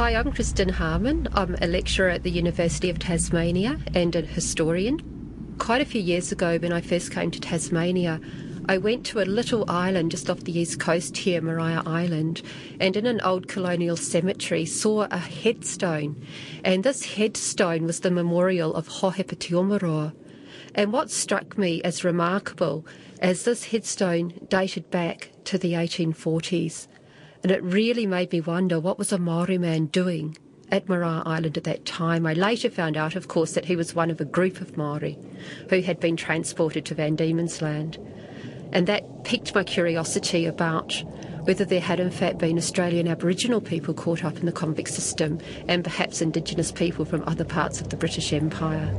Hi, I'm Kristyn Harman. I'm a lecturer at the University of Tasmania and a historian. Quite a few years ago, when I first came to Tasmania, I went to a little island just off the east coast here, Maria Island, and in an old colonial cemetery saw a headstone. And this headstone was the memorial of Hohepa And what struck me as remarkable as this headstone dated back to the 1840s. And it really made me wonder what was a Maori man doing at Maria Island at that time. I later found out, of course, that he was one of a group of Maori who had been transported to Van Diemen's Land. And that piqued my curiosity about whether there had in fact been Australian Aboriginal people caught up in the convict system and perhaps Indigenous people from other parts of the British Empire.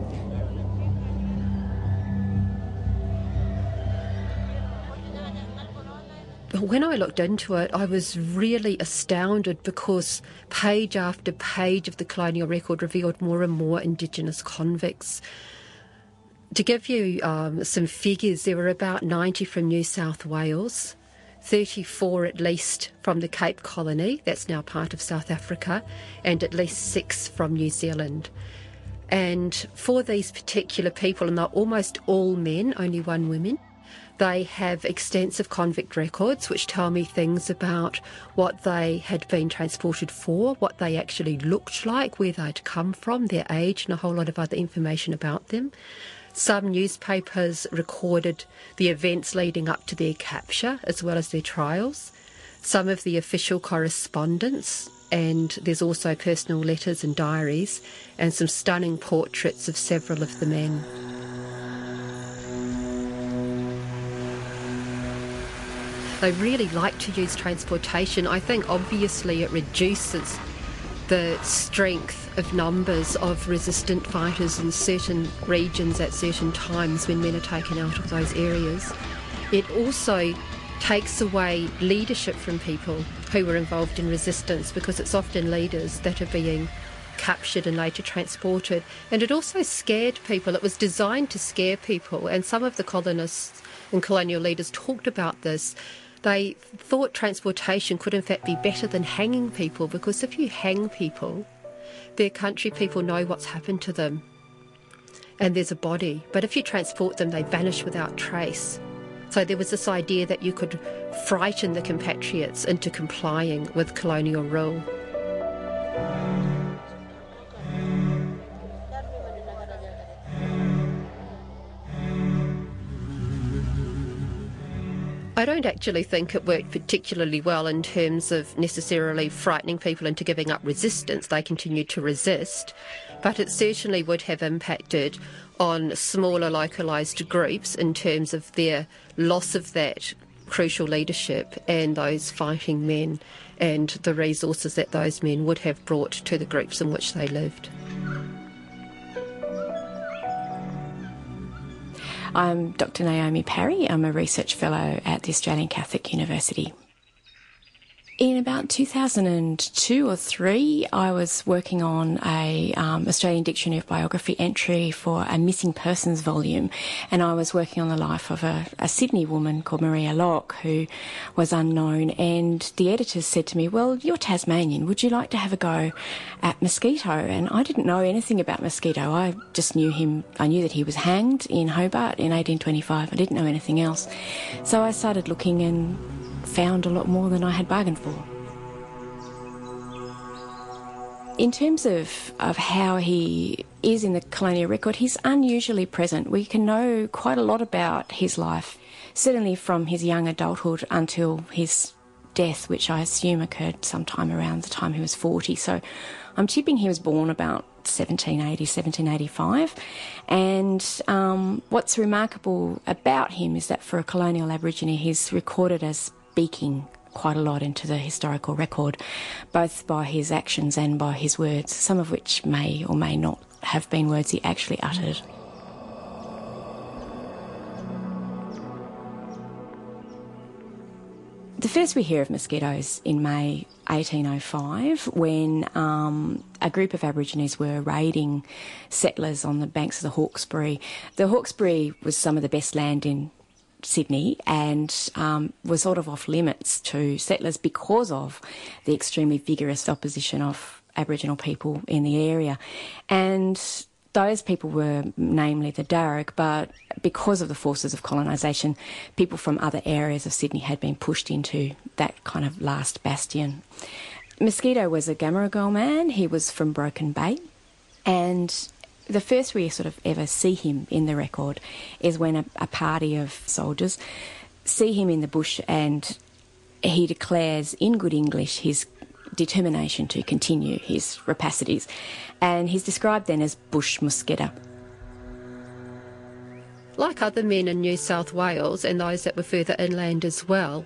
When I looked into it, I was really astounded because page after page of the colonial record revealed more and more Indigenous convicts. To give you um, some figures, there were about 90 from New South Wales, 34 at least from the Cape Colony, that's now part of South Africa, and at least six from New Zealand. And for these particular people, and they're almost all men, only one woman, they have extensive convict records which tell me things about what they had been transported for, what they actually looked like, where they'd come from, their age, and a whole lot of other information about them. Some newspapers recorded the events leading up to their capture as well as their trials. Some of the official correspondence, and there's also personal letters and diaries, and some stunning portraits of several of the men. They really like to use transportation. I think obviously it reduces the strength of numbers of resistant fighters in certain regions at certain times when men are taken out of those areas. It also takes away leadership from people who were involved in resistance because it's often leaders that are being captured and later transported. And it also scared people. It was designed to scare people. And some of the colonists and colonial leaders talked about this they thought transportation could in fact be better than hanging people because if you hang people, their country people know what's happened to them and there's a body. But if you transport them, they vanish without trace. So there was this idea that you could frighten the compatriots into complying with colonial rule. I don't actually think it worked particularly well in terms of necessarily frightening people into giving up resistance. They continued to resist, but it certainly would have impacted on smaller localised groups in terms of their loss of that crucial leadership and those fighting men and the resources that those men would have brought to the groups in which they lived. I'm Dr. Naomi Parry. I'm a research fellow at the Australian Catholic University in about 2002 or three, I was working on a um, Australian Dictionary of Biography entry for a missing persons volume, and I was working on the life of a, a Sydney woman called Maria Locke, who was unknown. And the editors said to me, "Well, you're Tasmanian. Would you like to have a go at Musquito?" And I didn't know anything about Musquito. I just knew him. I knew that he was hanged in Hobart in 1825. I didn't know anything else. So I started looking and found a lot more than I had bargained for. In terms of, of how he is in the colonial record, he's unusually present. We can know quite a lot about his life, certainly from his young adulthood until his death, which I assume occurred sometime around the time he was 40. So I'm tipping he was born about 1780, 1785. And um, what's remarkable about him is that for a colonial Aborigine, he's recorded as speaking quite a lot into the historical record, both by his actions and by his words, some of which may or may not have been words he actually uttered. The first we hear of Musquito's in May 1805 when um, a group of Aborigines were raiding settlers on the banks of the Hawkesbury. The Hawkesbury was some of the best land in Sydney and um, was sort of off limits to settlers because of the extremely vigorous opposition of Aboriginal people in the area. And those people were namely the Darug, but because of the forces of colonisation, people from other areas of Sydney had been pushed into that kind of last bastion. Musquito was a Gamaragal man, he was from Broken Bay, and the first we sort of ever see him in the record is when a, a party of soldiers see him in the bush and he declares in good English his determination to continue his rapacities. And he's described then as bush Musquito. Like other men in New South Wales and those that were further inland as well,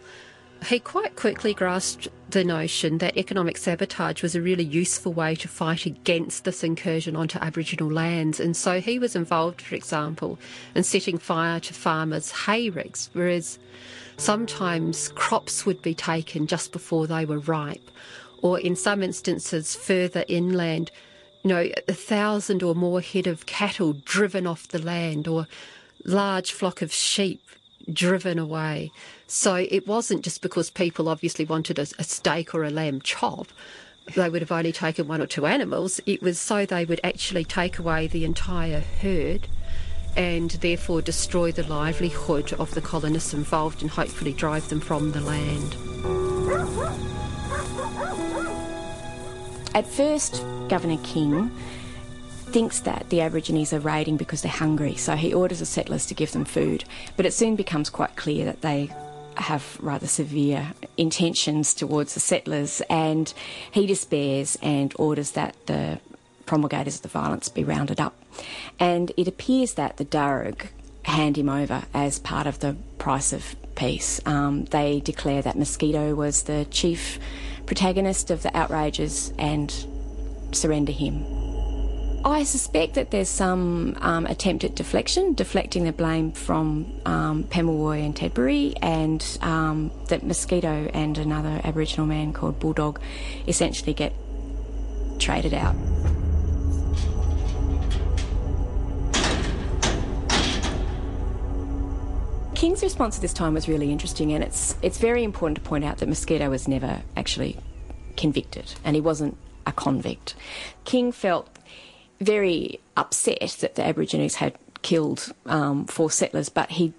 he quite quickly grasped the notion that economic sabotage was a really useful way to fight against this incursion onto Aboriginal lands. And so he was involved, for example, in setting fire to farmers' hay ricks, whereas sometimes crops would be taken just before they were ripe, or in some instances further inland, you know, a thousand or more head of cattle driven off the land, or large flock of sheep driven away. So it wasn't just because people obviously wanted a, a steak or a lamb chop. They would have only taken one or two animals. It was so they would actually take away the entire herd and therefore destroy the livelihood of the colonists involved and hopefully drive them from the land. At first, Governor King thinks that the Aborigines are raiding because they're hungry, so he orders the settlers to give them food. But it soon becomes quite clear that they have rather severe intentions towards the settlers, and he despairs and orders that the promulgators of the violence be rounded up. And it appears that the Darug hand him over as part of the price of peace. Um, they declare that Musquito was the chief protagonist of the outrages and surrender him. I suspect that there's some um, attempt at deflection, deflecting the blame from um, Pemulwuy and Tedbury, and um, that Musquito and another Aboriginal man called Bulldog essentially get traded out. King's response at this time was really interesting, and it's it's very important to point out that Musquito was never actually convicted, and he wasn't a convict. King felt very upset that the Aborigines had killed um, four settlers, but he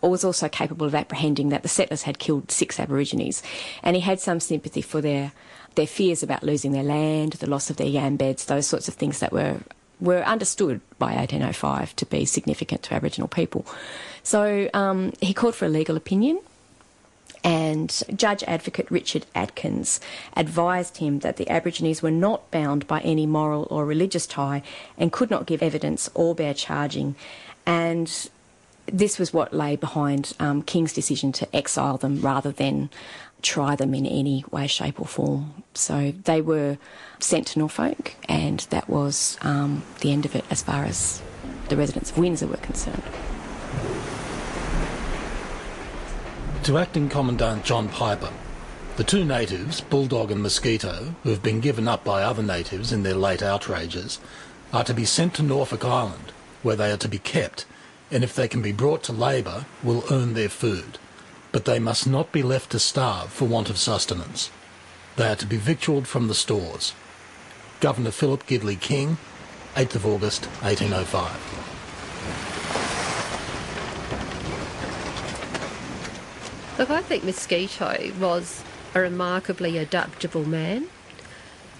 was also capable of apprehending that the settlers had killed six Aborigines, and he had some sympathy for their their fears about losing their land, the loss of their yam beds, those sorts of things that were were understood by 1805 to be significant to Aboriginal people. So um, he called for a legal opinion, and Judge Advocate Richard Atkins advised him that the Aborigines were not bound by any moral or religious tie and could not give evidence or bear charging. And this was what lay behind um, King's decision to exile them rather than try them in any way, shape, or form. So they were sent to Norfolk, and that was um, the end of it as far as the residents of Windsor were concerned. To Acting Commandant John Piper. The two natives, Bulldog and Musquito, who have been given up by other natives in their late outrages, are to be sent to Norfolk Island, where they are to be kept, and if they can be brought to labour, will earn their food. But they must not be left to starve for want of sustenance. They are to be victualled from the stores. Governor Philip Gidley King, 8th of August 1805. Look, I think Musquito was a remarkably adaptable man.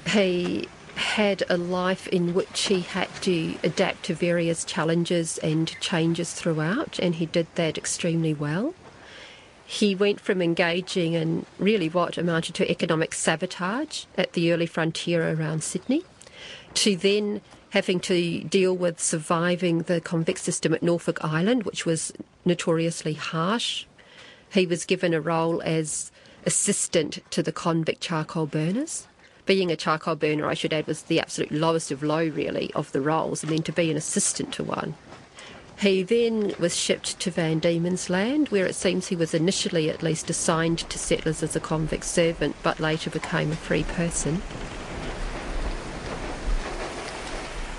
He had a life in which he had to adapt to various challenges and changes throughout, and he did that extremely well. He went from engaging in really what amounted to economic sabotage at the early frontier around Sydney to then having to deal with surviving the convict system at Norfolk Island, which was notoriously harsh he was given a role as assistant to the convict charcoal burners. Being a charcoal burner, I should add, was the absolute lowest of low, really, of the roles, and then to be an assistant to one. He then was shipped to Van Diemen's Land, where it seems he was initially at least assigned to settlers as a convict servant, but later became a free person.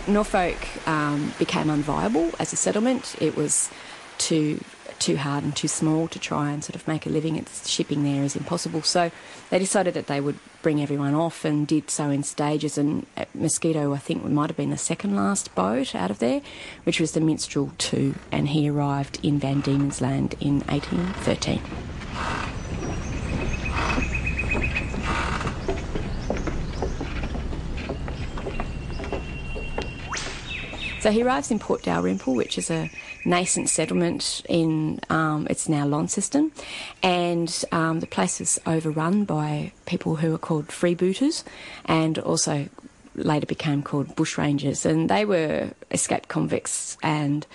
Norfolk um, became unviable as a settlement. It was too too hard and too small to try and sort of make a living. It's shipping there is impossible. So they decided that they would bring everyone off and did so in stages. And uh, Musquito, I think, might have been the second last boat out of there, which was the Minstrel 2, and he arrived in Van Diemen's Land in 1813. So he arrives in Port Dalrymple, which is a nascent settlement in, um, it's now Launceston, and um, the place is overrun by people who are called freebooters and also later became called bushrangers, and they were escaped convicts and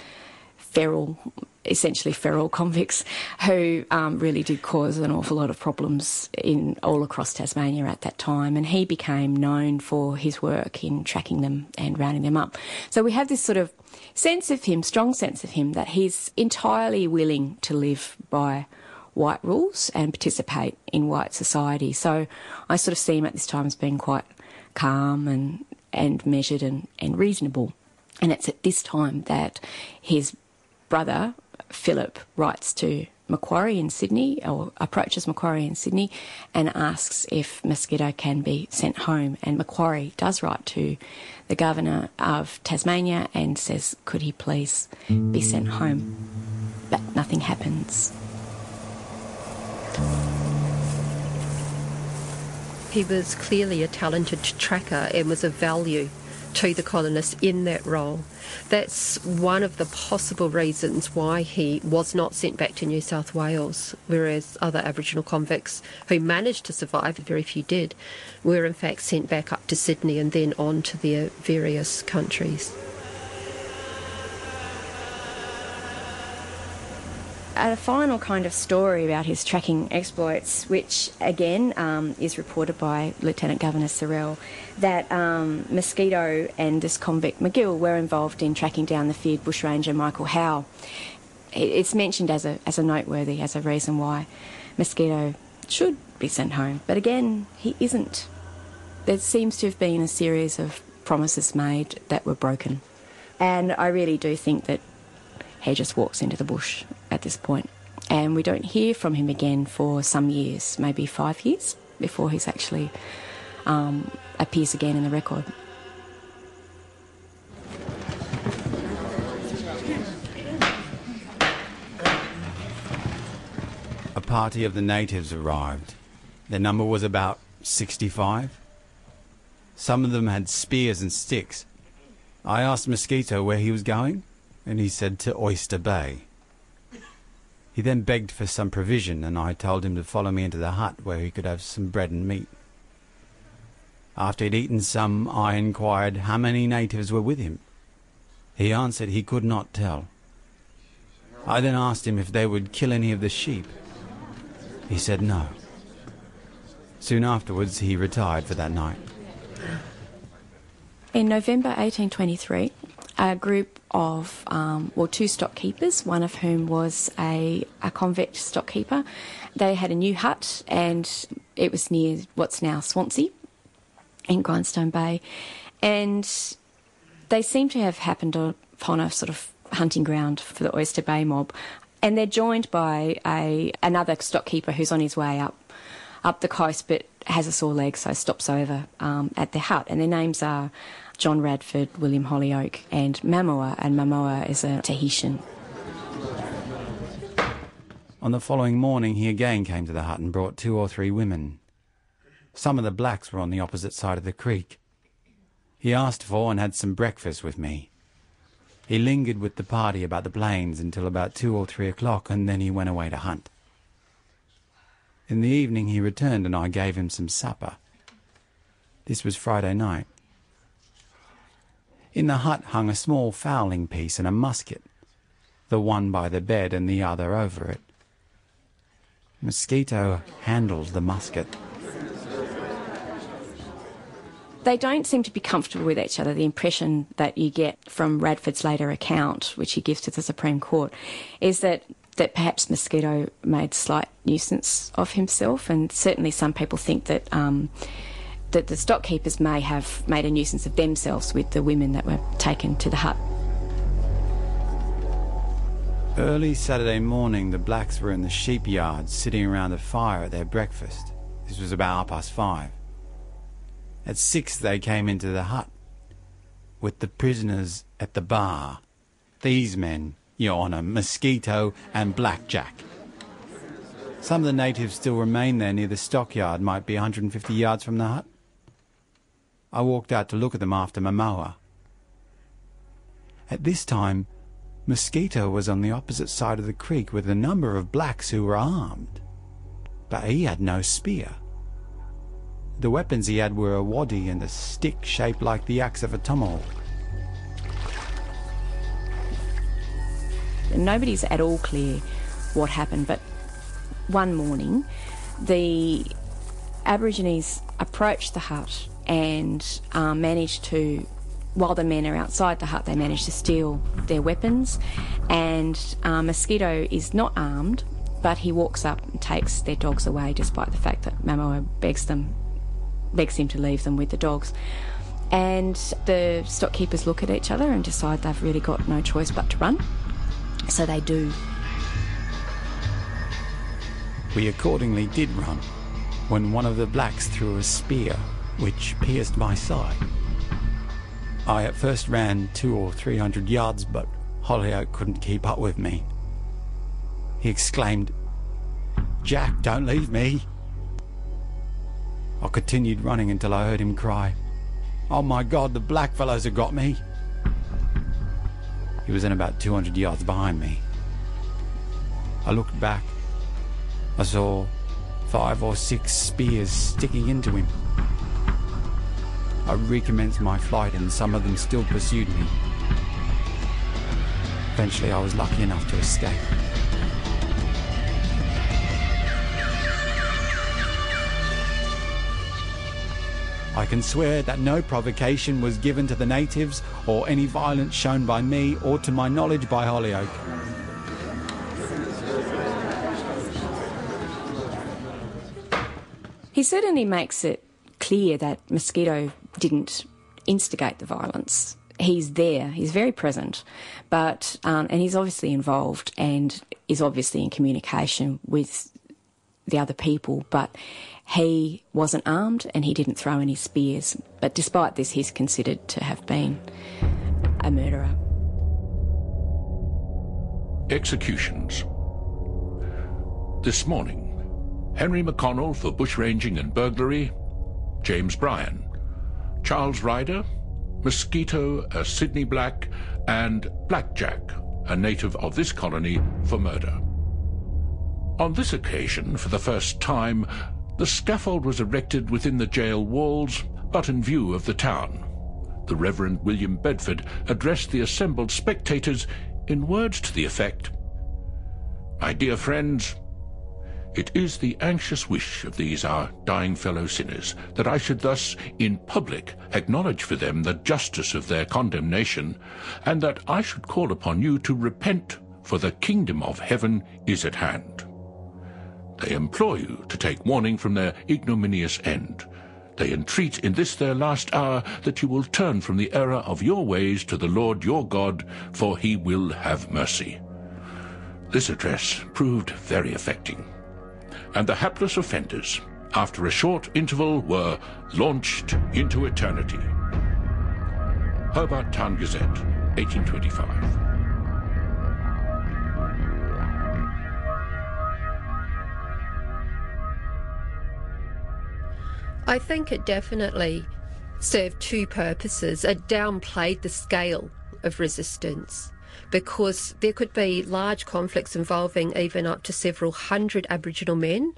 feral essentially feral convicts who um, really did cause an awful lot of problems in all across Tasmania at that time. And he became known for his work in tracking them and rounding them up. So we have this sort of sense of him, strong sense of him, that he's entirely willing to live by white rules and participate in white society. So I sort of see him at this time as being quite calm and, and measured and, and reasonable. And it's at this time that his brother Philip writes to Macquarie in Sydney, or approaches Macquarie in Sydney, and asks if Musquito can be sent home. And Macquarie does write to the governor of Tasmania and says, could he please be sent home? But nothing happens. He was clearly a talented tracker and was of value to the colonists in that role. That's one of the possible reasons why he was not sent back to New South Wales, whereas other Aboriginal convicts who managed to survive, very few did, were in fact sent back up to Sydney and then on to their various countries. A final kind of story about his tracking exploits, which again um, is reported by Lieutenant Governor Sorell, that um, Musquito and this convict McGill were involved in tracking down the feared bushranger Michael Howe. It's mentioned as a, as a noteworthy, as a reason why Musquito should be sent home. But again, he isn't. There seems to have been a series of promises made that were broken. And I really do think that he just walks into the bush at this point. And we don't hear from him again for some years, maybe five years, before he's actually um, appears again in the record. A party of the natives arrived. Their number was about 65. Some of them had spears and sticks. I asked Musquito where he was going and he said to Oyster Bay. He then begged for some provision, and I told him to follow me into the hut where he could have some bread and meat. After he'd eaten some, I inquired how many natives were with him. He answered he could not tell. I then asked him if they would kill any of the sheep. He said no. Soon afterwards, he retired for that night. In November 1823, a group of, um, well, two stock keepers, one of whom was a, a convict stock keeper. They had a new hut and it was near what's now Swansea in Grindstone Bay. And they seem to have happened upon a sort of hunting ground for the Oyster Bay mob. And they're joined by a another stock keeper who's on his way up up the coast but has a sore leg, so stops over um, at their hut. And their names are John Radford, William Hollyoake, and Mamoa, and Mamoa is a Tahitian. On the following morning, he again came to the hut and brought two or three women. Some of the blacks were on the opposite side of the creek. He asked for and had some breakfast with me. He lingered with the party about the plains until about two or three o'clock, and then he went away to hunt. In the evening he returned, and I gave him some supper. This was Friday night. In the hut hung a small fowling piece and a musket, the one by the bed and the other over it. Musquito handled the musket. they don't seem to be comfortable with each other. The impression that you get from Radford's later account, which he gives to the Supreme Court, is that that perhaps Musquito made slight nuisance of himself, and certainly some people think that um, that the stock keepers may have made a nuisance of themselves with the women that were taken to the hut. Early Saturday morning, the blacks were in the sheep yard sitting around a fire at their breakfast. This was about half past five. At six, they came into the hut with the prisoners at the bar. These men, Your Honour, Musquito and Blackjack. Some of the natives still remain there near the stockyard, might be 150 yards from the hut. I walked out to look at them after Momoa. At this time, Musquito was on the opposite side of the creek with a number of blacks who were armed. But he had no spear. The weapons he had were a waddy and a stick shaped like the axe of a tomahawk. Nobody's at all clear what happened, but one morning the Aborigines approached the hut and um, managed to while the men are outside the hut, they manage to steal their weapons. And uh, Musquito is not armed, but he walks up and takes their dogs away, despite the fact that Momoa begs them, begs him to leave them with the dogs. And the stock keepers look at each other and decide they've really got no choice but to run. So they do. We accordingly did run when one of the blacks threw a spear which pierced my side. I at first ran two or three hundred yards, but Holyoake couldn't keep up with me. He exclaimed, Jack, don't leave me. I continued running until I heard him cry, Oh my God, the black fellows have got me. He was in about 200 yards behind me. I looked back. I saw five or six spears sticking into him. I recommenced my flight and some of them still pursued me. Eventually, I was lucky enough to escape. I can swear that no provocation was given to the natives or any violence shown by me or to my knowledge by Holyoake. He certainly makes it clear that Musquito didn't instigate the violence. He's there, he's very present, but um, and he's obviously involved and is obviously in communication with the other people, but he wasn't armed and he didn't throw any spears. But despite this, he's considered to have been a murderer. Executions. This morning, Henry McConnell for bushranging and burglary, James Bryan, Charles Ryder, Musquito, a Sydney Black, and Blackjack, a native of this colony, for murder. On this occasion, for the first time, the scaffold was erected within the jail walls, but in view of the town. The Reverend William Bedford addressed the assembled spectators in words to the effect, My dear friends, it is the anxious wish of these our dying fellow sinners that I should thus, in public, acknowledge for them the justice of their condemnation, and that I should call upon you to repent, for the kingdom of heaven is at hand. They implore you to take warning from their ignominious end. They entreat in this their last hour that you will turn from the error of your ways to the Lord your God, for he will have mercy. This address proved very affecting and the hapless offenders, after a short interval, were launched into eternity. Hobart Town Gazette, 1825. I think it definitely served two purposes. It downplayed the scale of resistance because there could be large conflicts involving even up to several hundred Aboriginal men,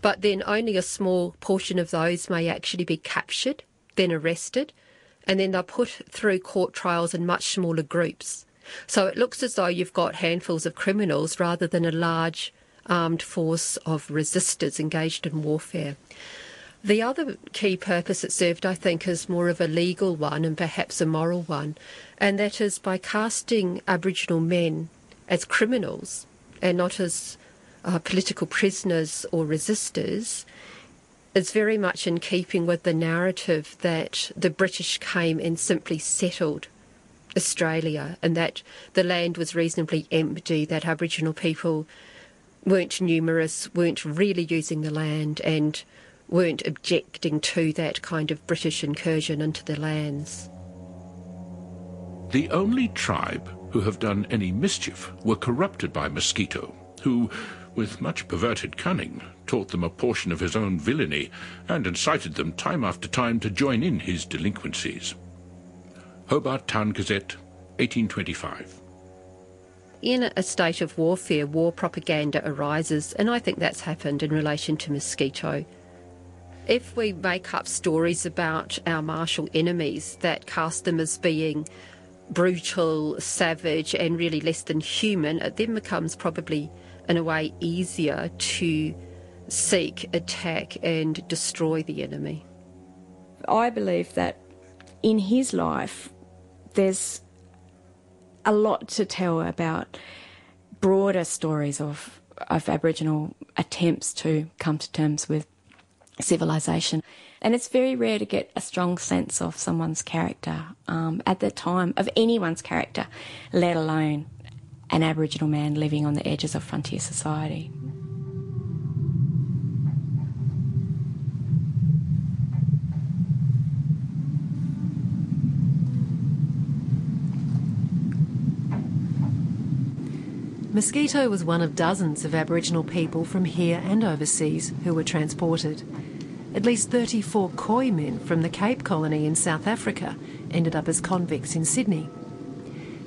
but then only a small portion of those may actually be captured, then arrested, and then they're put through court trials in much smaller groups. So it looks as though you've got handfuls of criminals rather than a large armed force of resistors engaged in warfare. The other key purpose it served, I think, is more of a legal one and perhaps a moral one, and that is by casting Aboriginal men as criminals and not as uh, political prisoners or resistors. It's very much in keeping with the narrative that the British came and simply settled Australia and that the land was reasonably empty, that Aboriginal people weren't numerous, weren't really using the land, and weren't objecting to that kind of British incursion into their lands. The only tribe who have done any mischief were corrupted by Musquito, who, with much perverted cunning, taught them a portion of his own villainy and incited them time after time to join in his delinquencies. Hobart Town Gazette, 1825. In a state of warfare, war propaganda arises, and I think that's happened in relation to Musquito. If we make up stories about our martial enemies that cast them as being brutal, savage, and really less than human, it then becomes probably, in a way, easier to seek, attack, and destroy the enemy. I believe that in his life, there's a lot to tell about broader stories of, of Aboriginal attempts to come to terms with civilization. And it's very rare to get a strong sense of someone's character um, at the time, of anyone's character, let alone an Aboriginal man living on the edges of frontier society. Musquito was one of dozens of Aboriginal people from here and overseas who were transported. At least 34 Khoi men from the Cape Colony in South Africa ended up as convicts in Sydney.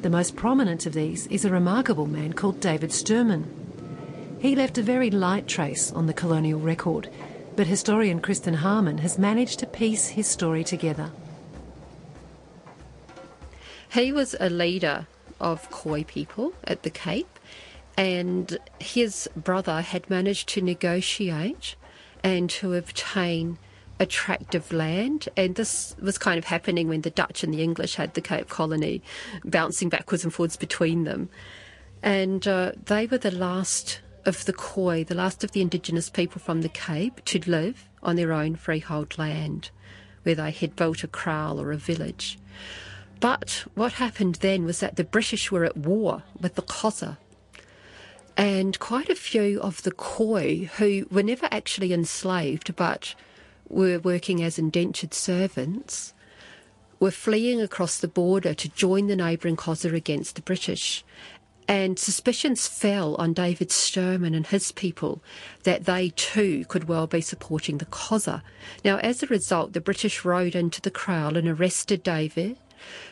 The most prominent of these is a remarkable man called David Stuurman. He left a very light trace on the colonial record, but historian Kristyn Harman has managed to piece his story together. He was a leader of Khoi people at the Cape and his brother had managed to negotiate and to obtain a tract of land. And this was kind of happening when the Dutch and the English had the Cape Colony bouncing backwards and forwards between them. And uh, they were the last of the Khoi, the last of the indigenous people from the Cape to live on their own freehold land, where they had built a kraal or a village. But what happened then was that the British were at war with the Xhosa, and quite a few of the Khoi who were never actually enslaved but were working as indentured servants were fleeing across the border to join the neighbouring Xhosa against the British. And suspicions fell on David Stuurman and his people that they too could well be supporting the Xhosa. Now, as a result, the British rode into the kraal and arrested David,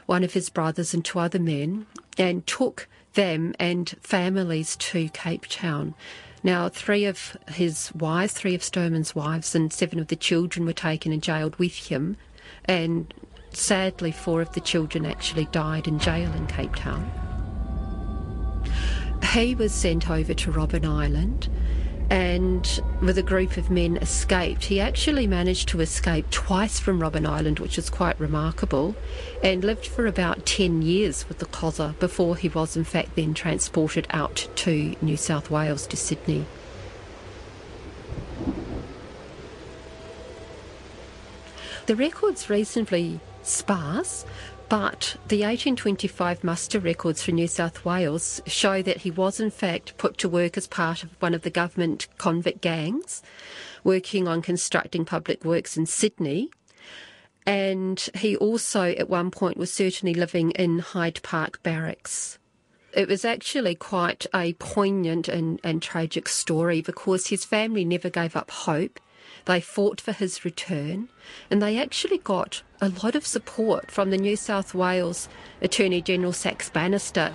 one of his brothers, and two other men, and took them and families to Cape Town. Now, three of his wives, three of Stuurman's wives, and seven of the children were taken and jailed with him. And sadly, four of the children actually died in jail in Cape Town. He was sent over to Robben Island and with a group of men escaped. He actually managed to escape twice from Robben Island, which is quite remarkable, and lived for about 10 years with the Xhosa before he was in fact then transported out to New South Wales to Sydney. The record's reasonably sparse, but the 1825 muster records for New South Wales show that he was in fact put to work as part of one of the government convict gangs working on constructing public works in Sydney. And he also at one point was certainly living in Hyde Park Barracks. It was actually quite a poignant and, and tragic story because his family never gave up hope they fought for his return, and they actually got a lot of support from the New South Wales Attorney General Saxe Bannister.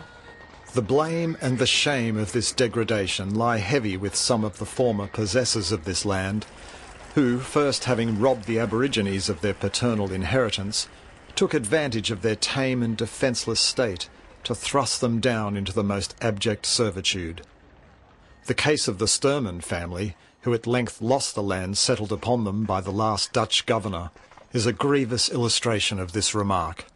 The blame and the shame of this degradation lie heavy with some of the former possessors of this land, who, first having robbed the Aborigines of their paternal inheritance, took advantage of their tame and defenceless state to thrust them down into the most abject servitude. The case of the Stuurman family who at length lost the land settled upon them by the last Dutch governor, is a grievous illustration of this remark.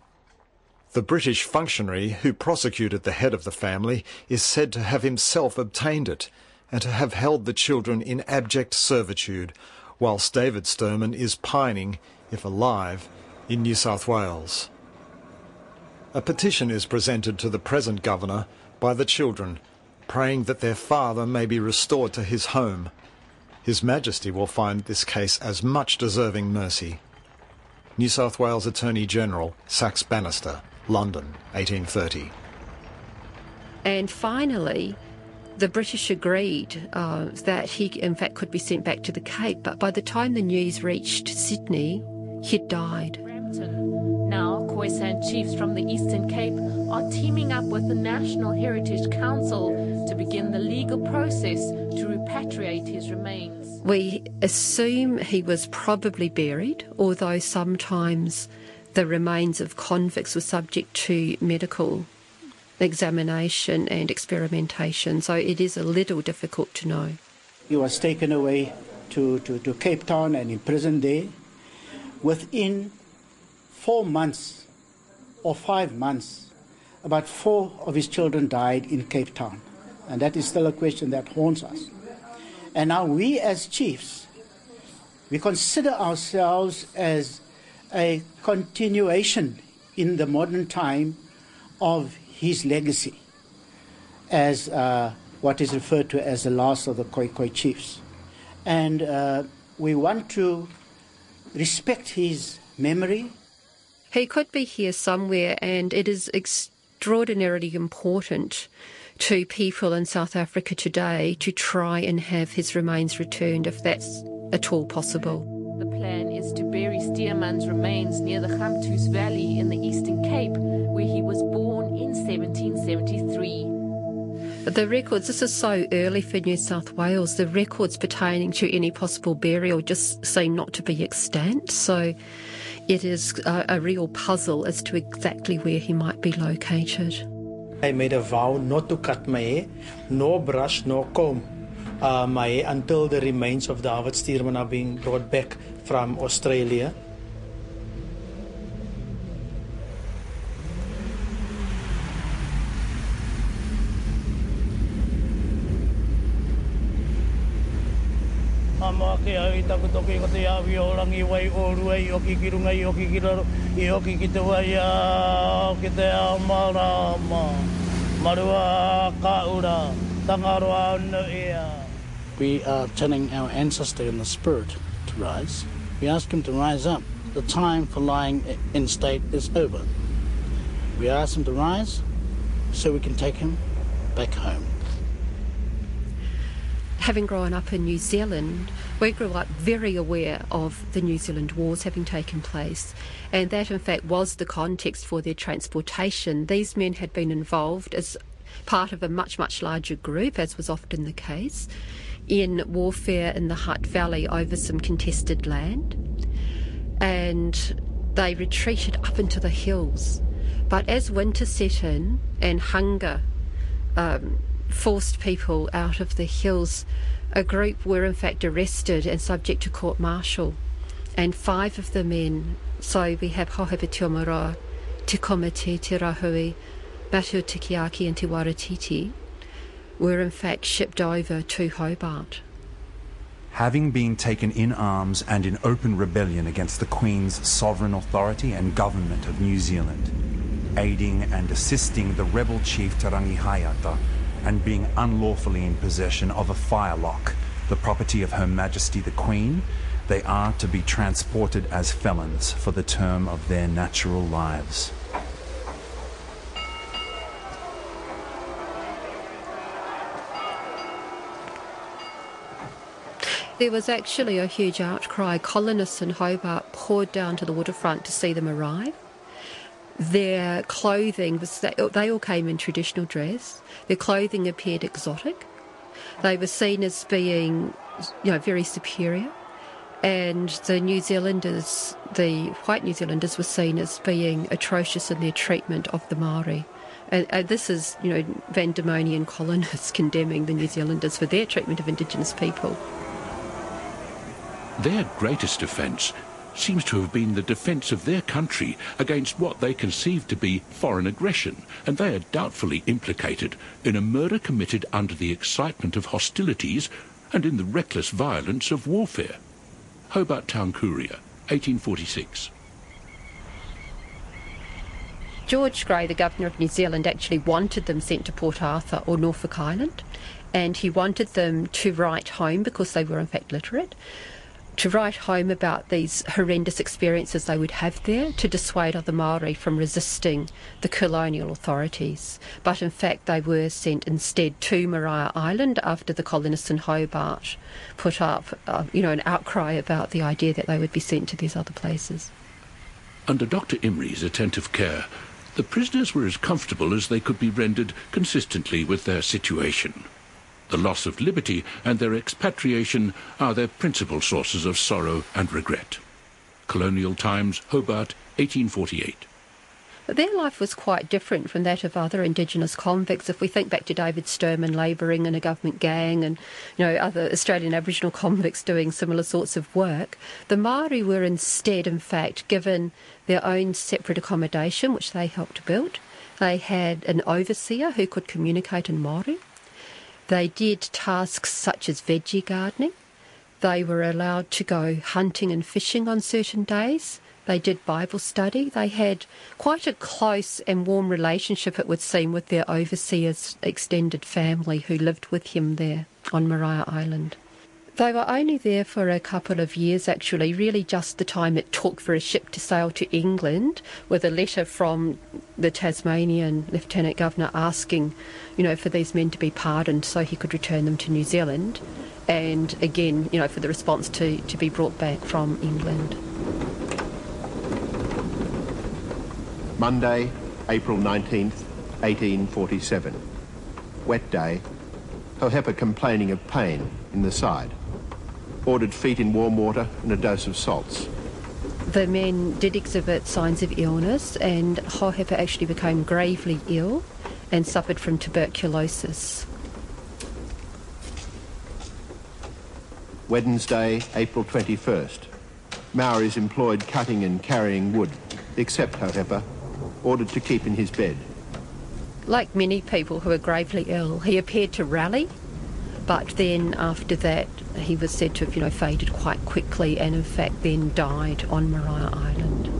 The British functionary who prosecuted the head of the family is said to have himself obtained it and to have held the children in abject servitude, whilst David Stuurman is pining, if alive, in New South Wales. A petition is presented to the present governor by the children, praying that their father may be restored to his home. His Majesty will find this case as much deserving mercy. New South Wales Attorney General Saxe Bannister, London, 1830. And finally, the British agreed uh, that he, in fact, could be sent back to the Cape, but by the time the news reached Sydney, he'd died. Now, Khoisan chiefs from the Eastern Cape are teaming up with the National Heritage Council to begin the legal process to repatriate his remains. We assume he was probably buried, although sometimes the remains of convicts were subject to medical examination and experimentation, so it is a little difficult to know. He was taken away to, to, to Cape Town and imprisoned there. Within four months or five months, about four of his children died in Cape Town. And that is still a question that haunts us. And now we as chiefs, we consider ourselves as a continuation in the modern time of his legacy as uh, what is referred to as the last of the Khoikhoi chiefs. And uh, we want to respect his memory. He could be here somewhere, and it is extraordinarily important to people in South Africa today to try and have his remains returned if that's at all possible. The plan is to bury Stuurman's remains near the Gamtoos Valley in the Eastern Cape, where he was born in 1773. The records, this is so early for New South Wales, the records pertaining to any possible burial just seem not to be extant. So it is a, a real puzzle as to exactly where he might be located. I made a vow not to cut my hair, nor brush, nor comb uh, my hair until the remains of David Stuurman are being brought back from Australia. Ama ke ai taku toki ko te awi o rangi wai o rua i oki ki runga i oki ki raro i oki ki te wai a ki te a marama marua ka ura tangaroa no ia We are telling our ancestor in the spirit to rise. We ask him to rise up. The time for lying in state is over. We ask him to rise so we can take him back home having grown up in New Zealand, we grew up very aware of the New Zealand wars having taken place, and that in fact was the context for their transportation. These men had been involved as part of a much, much larger group, as was often the case, in warfare in the Hutt Valley over some contested land. And they retreated up into the hills. But as winter set in and hunger um, forced people out of the hills. A group were in fact arrested and subject to court martial, and five of the men, so we have Hohepa Te Umuroa, Te Komite, Te Rahui, Batu Tikiaki and Te Waratiti, were in fact shipped over to Hobart. Having been taken in arms and in open rebellion against the Queen's sovereign authority and government of New Zealand, aiding and assisting the rebel chief Te Rangihaeata and being unlawfully in possession of a firelock, the property of Her Majesty the Queen, they are to be transported as felons for the term of their natural lives. There was actually a huge outcry. Colonists in Hobart poured down to the waterfront to see them arrive. Their clothing was they all came in traditional dress. Their clothing appeared exotic. They were seen as being, you know, very superior. And the New Zealanders, the white New Zealanders, were seen as being atrocious in their treatment of the Maori. And, and this is, you know, Van Diemensian colonists condemning the New Zealanders for their treatment of Indigenous people. Their greatest offence seems to have been the defence of their country against what they conceived to be foreign aggression, and they are doubtfully implicated in a murder committed under the excitement of hostilities and in the reckless violence of warfare. Hobart Town Courier, 1846. George Grey, the Governor of New Zealand, actually wanted them sent to Port Arthur or Norfolk Island, and he wanted them to write home because they were, in fact, literate to write home about these horrendous experiences they would have there to dissuade other Maori from resisting the colonial authorities. But in fact, they were sent instead to Maria Island after the colonists in Hobart put up, uh, you know, an outcry about the idea that they would be sent to these other places. Under Dr. Imrie's attentive care, the prisoners were as comfortable as they could be rendered consistently with their situation. The loss of liberty and their expatriation are their principal sources of sorrow and regret. Colonial Times, Hobart, 1848. But Their life was quite different from that of other Indigenous convicts. If we think back to David Stuurman labouring in a government gang and you know other Australian Aboriginal convicts doing similar sorts of work, the Maori were instead, in fact, given their own separate accommodation, which they helped build. They had an overseer who could communicate in Maori. They did tasks such as veggie gardening. They were allowed to go hunting and fishing on certain days. They did Bible study. They had quite a close and warm relationship, it would seem, with their overseer's extended family who lived with him there on Maria Island. They were only there for a couple of years, actually, really just the time it took for a ship to sail to England with a letter from the Tasmanian Lieutenant Governor asking, you know, for these men to be pardoned so he could return them to New Zealand. And again, you know, for the response to, to be brought back from England. Monday, April 19th, 1847. Wet day. Hohepa complaining of pain in the side ordered feet in warm water and a dose of salts. The men did exhibit signs of illness, and Hohepa actually became gravely ill and suffered from tuberculosis. Wednesday, April 21st. Maoris employed cutting and carrying wood, except Hohepa, ordered to keep in his bed. Like many people who are gravely ill, he appeared to rally, but then after that he was said to have, you know, faded quite quickly and in fact then died on Maria Island.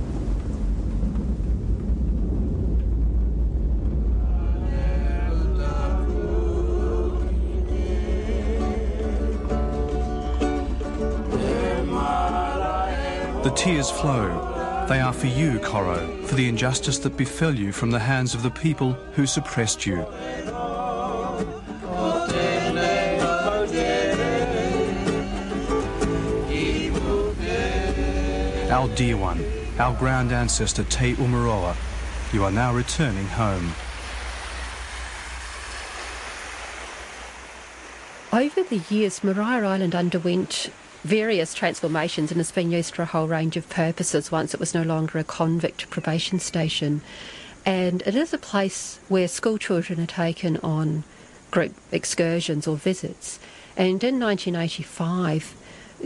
The tears flow. They are for you, Koro, for the injustice that befell you from the hands of the people who suppressed you. Our dear one, our grand ancestor Te Umuroa, you are now returning home. Over the years, Maria Island underwent various transformations and has been used for a whole range of purposes once it was no longer a convict probation station. And it is a place where school children are taken on group excursions or visits. And in 1985,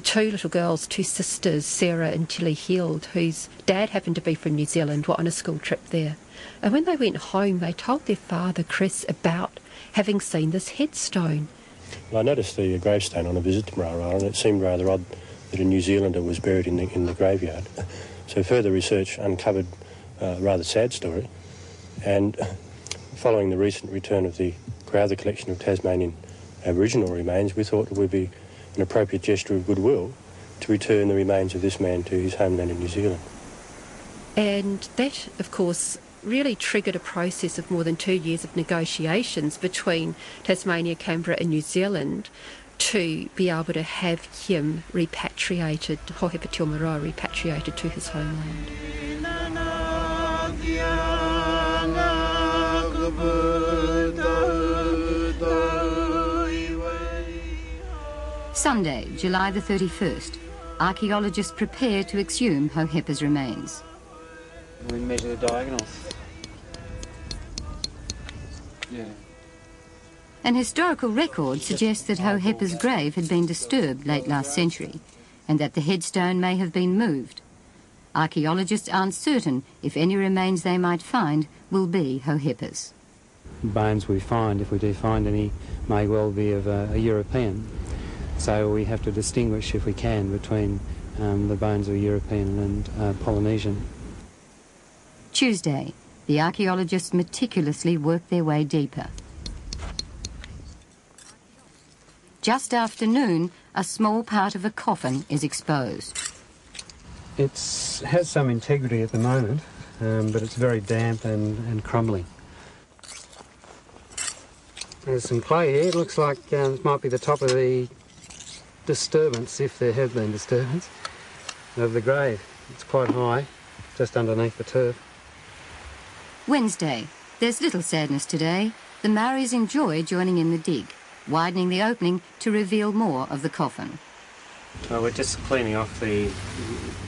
two little girls, two sisters, Sarah and Tilly Heald, whose dad happened to be from New Zealand, were on a school trip there. And when they went home, they told their father, Chris, about having seen this headstone. Well, I noticed the gravestone on a visit to Marara, and it seemed rather odd that a New Zealander was buried in the, in the graveyard. So further research uncovered a rather sad story, and following the recent return of the Crowther collection of Tasmanian Aboriginal remains, we thought it would be an appropriate gesture of goodwill to return the remains of this man to his homeland in New Zealand. And that, of course, really triggered a process of more than two years of negotiations between Tasmania, Canberra, and New Zealand to be able to have him repatriated, Hohepa Te repatriated to his homeland. Sunday, July the 31st. Archaeologists prepare to exhume Hohepa's remains. We measure the diagonals. Yeah. An historical record suggests that Hohepa's grave had been disturbed late last century, and that the headstone may have been moved. Archaeologists aren't certain if any remains they might find will be Hohepa's. Bones we find, if we do find any, may well be of a, a European. So we have to distinguish, if we can, between um, the bones of a European and uh, Polynesian. Tuesday, the archaeologists meticulously work their way deeper. Just after noon, a small part of a coffin is exposed. It has some integrity at the moment, um, but it's very damp and, and crumbling. There's some clay here. It looks like um, it might be the top of the disturbance, if there have been disturbance, of the grave. It's quite high, just underneath the turf. Wednesday. There's little sadness today. The Maoris enjoy joining in the dig, widening the opening to reveal more of the coffin. Well, we're just cleaning off the,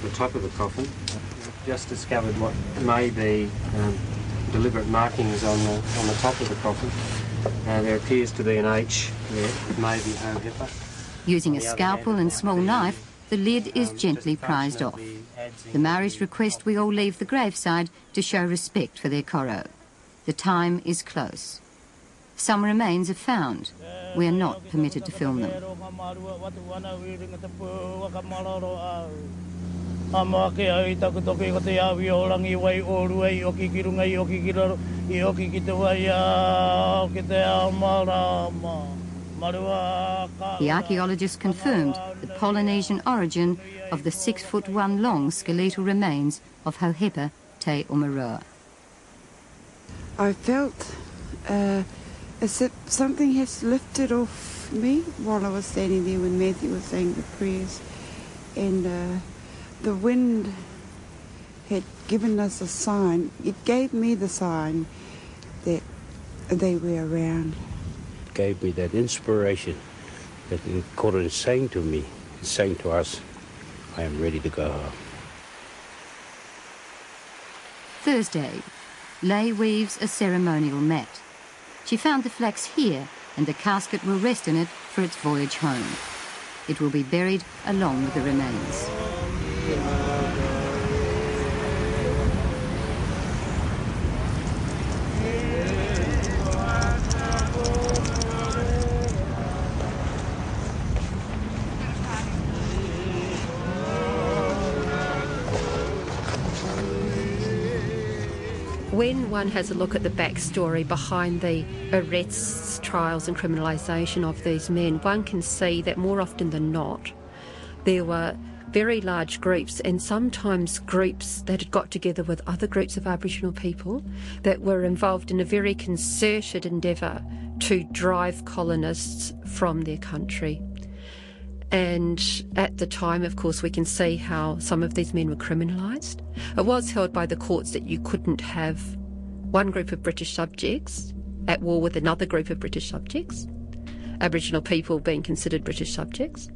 the top of the coffin. We've just discovered what may be um, deliberate markings on the, on the top of the coffin. Uh, there appears to be an H there. It may be Hohepa. Using a scalpel and small knife, the lid is gently prized off. The Maoris request we all leave the graveside to show respect for their koro. The time is close. Some remains are found. We are not permitted to film them. The archaeologists confirmed the Polynesian origin of the six foot one long skeletal remains of Hohepa Te Umuroa. I felt uh, as if something has lifted off me while I was standing there when Matthew was saying the prayers. And uh, the wind had given us a sign. It gave me the sign that they were around. Gave me that inspiration that koro is saying to me, is saying to us, I am ready to go home. Thursday, Lay weaves a ceremonial mat. She found the flax here and the casket will rest in it for its voyage home. It will be buried along with the remains. When one has a look at the backstory behind the arrests, trials, and criminalisation of these men, one can see that more often than not, there were very large groups and sometimes groups that had got together with other groups of Aboriginal people that were involved in a very concerted endeavour to drive colonists from their country. And at the time, of course, we can see how some of these men were criminalised. It was held by the courts that you couldn't have one group of British subjects at war with another group of British subjects, Aboriginal people being considered British subjects.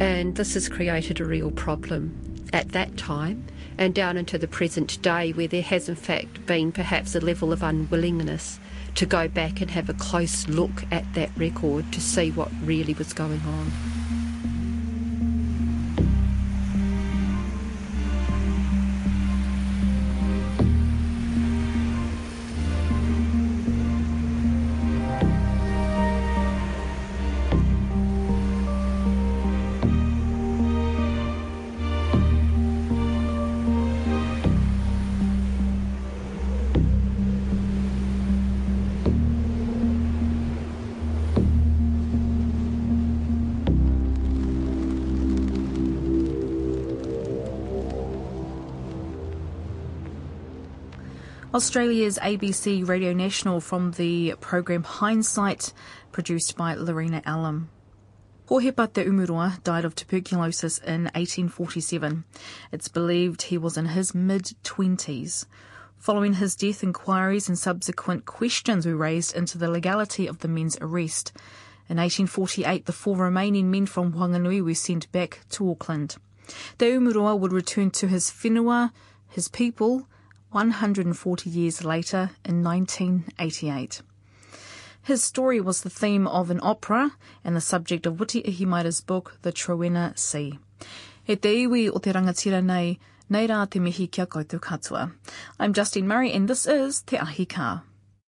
And this has created a real problem at that time and down into the present day, where there has in fact been perhaps a level of unwillingness to go back and have a close look at that record to see what really was going on. Australia's ABC Radio National from the program Hindsight, produced by Lorena Allam. Hohepa Te Umuroa died of tuberculosis in 1847. It's believed he was in his mid 20s. Following his death, inquiries and subsequent questions were raised into the legality of the men's arrest. In 1848, the four remaining men from Whanganui were sent back to Auckland. Te Umuroa would return to his whenua, his people, 140 years later in 1988. His story was the theme of an opera and the subject of Witi Ihimaera's book, The Trowenna Sea. He te iwi o te rangatira nei, nei rā te mihi kia koutou katoa. I'm Justine Murray and this is Te Ahi Kaa.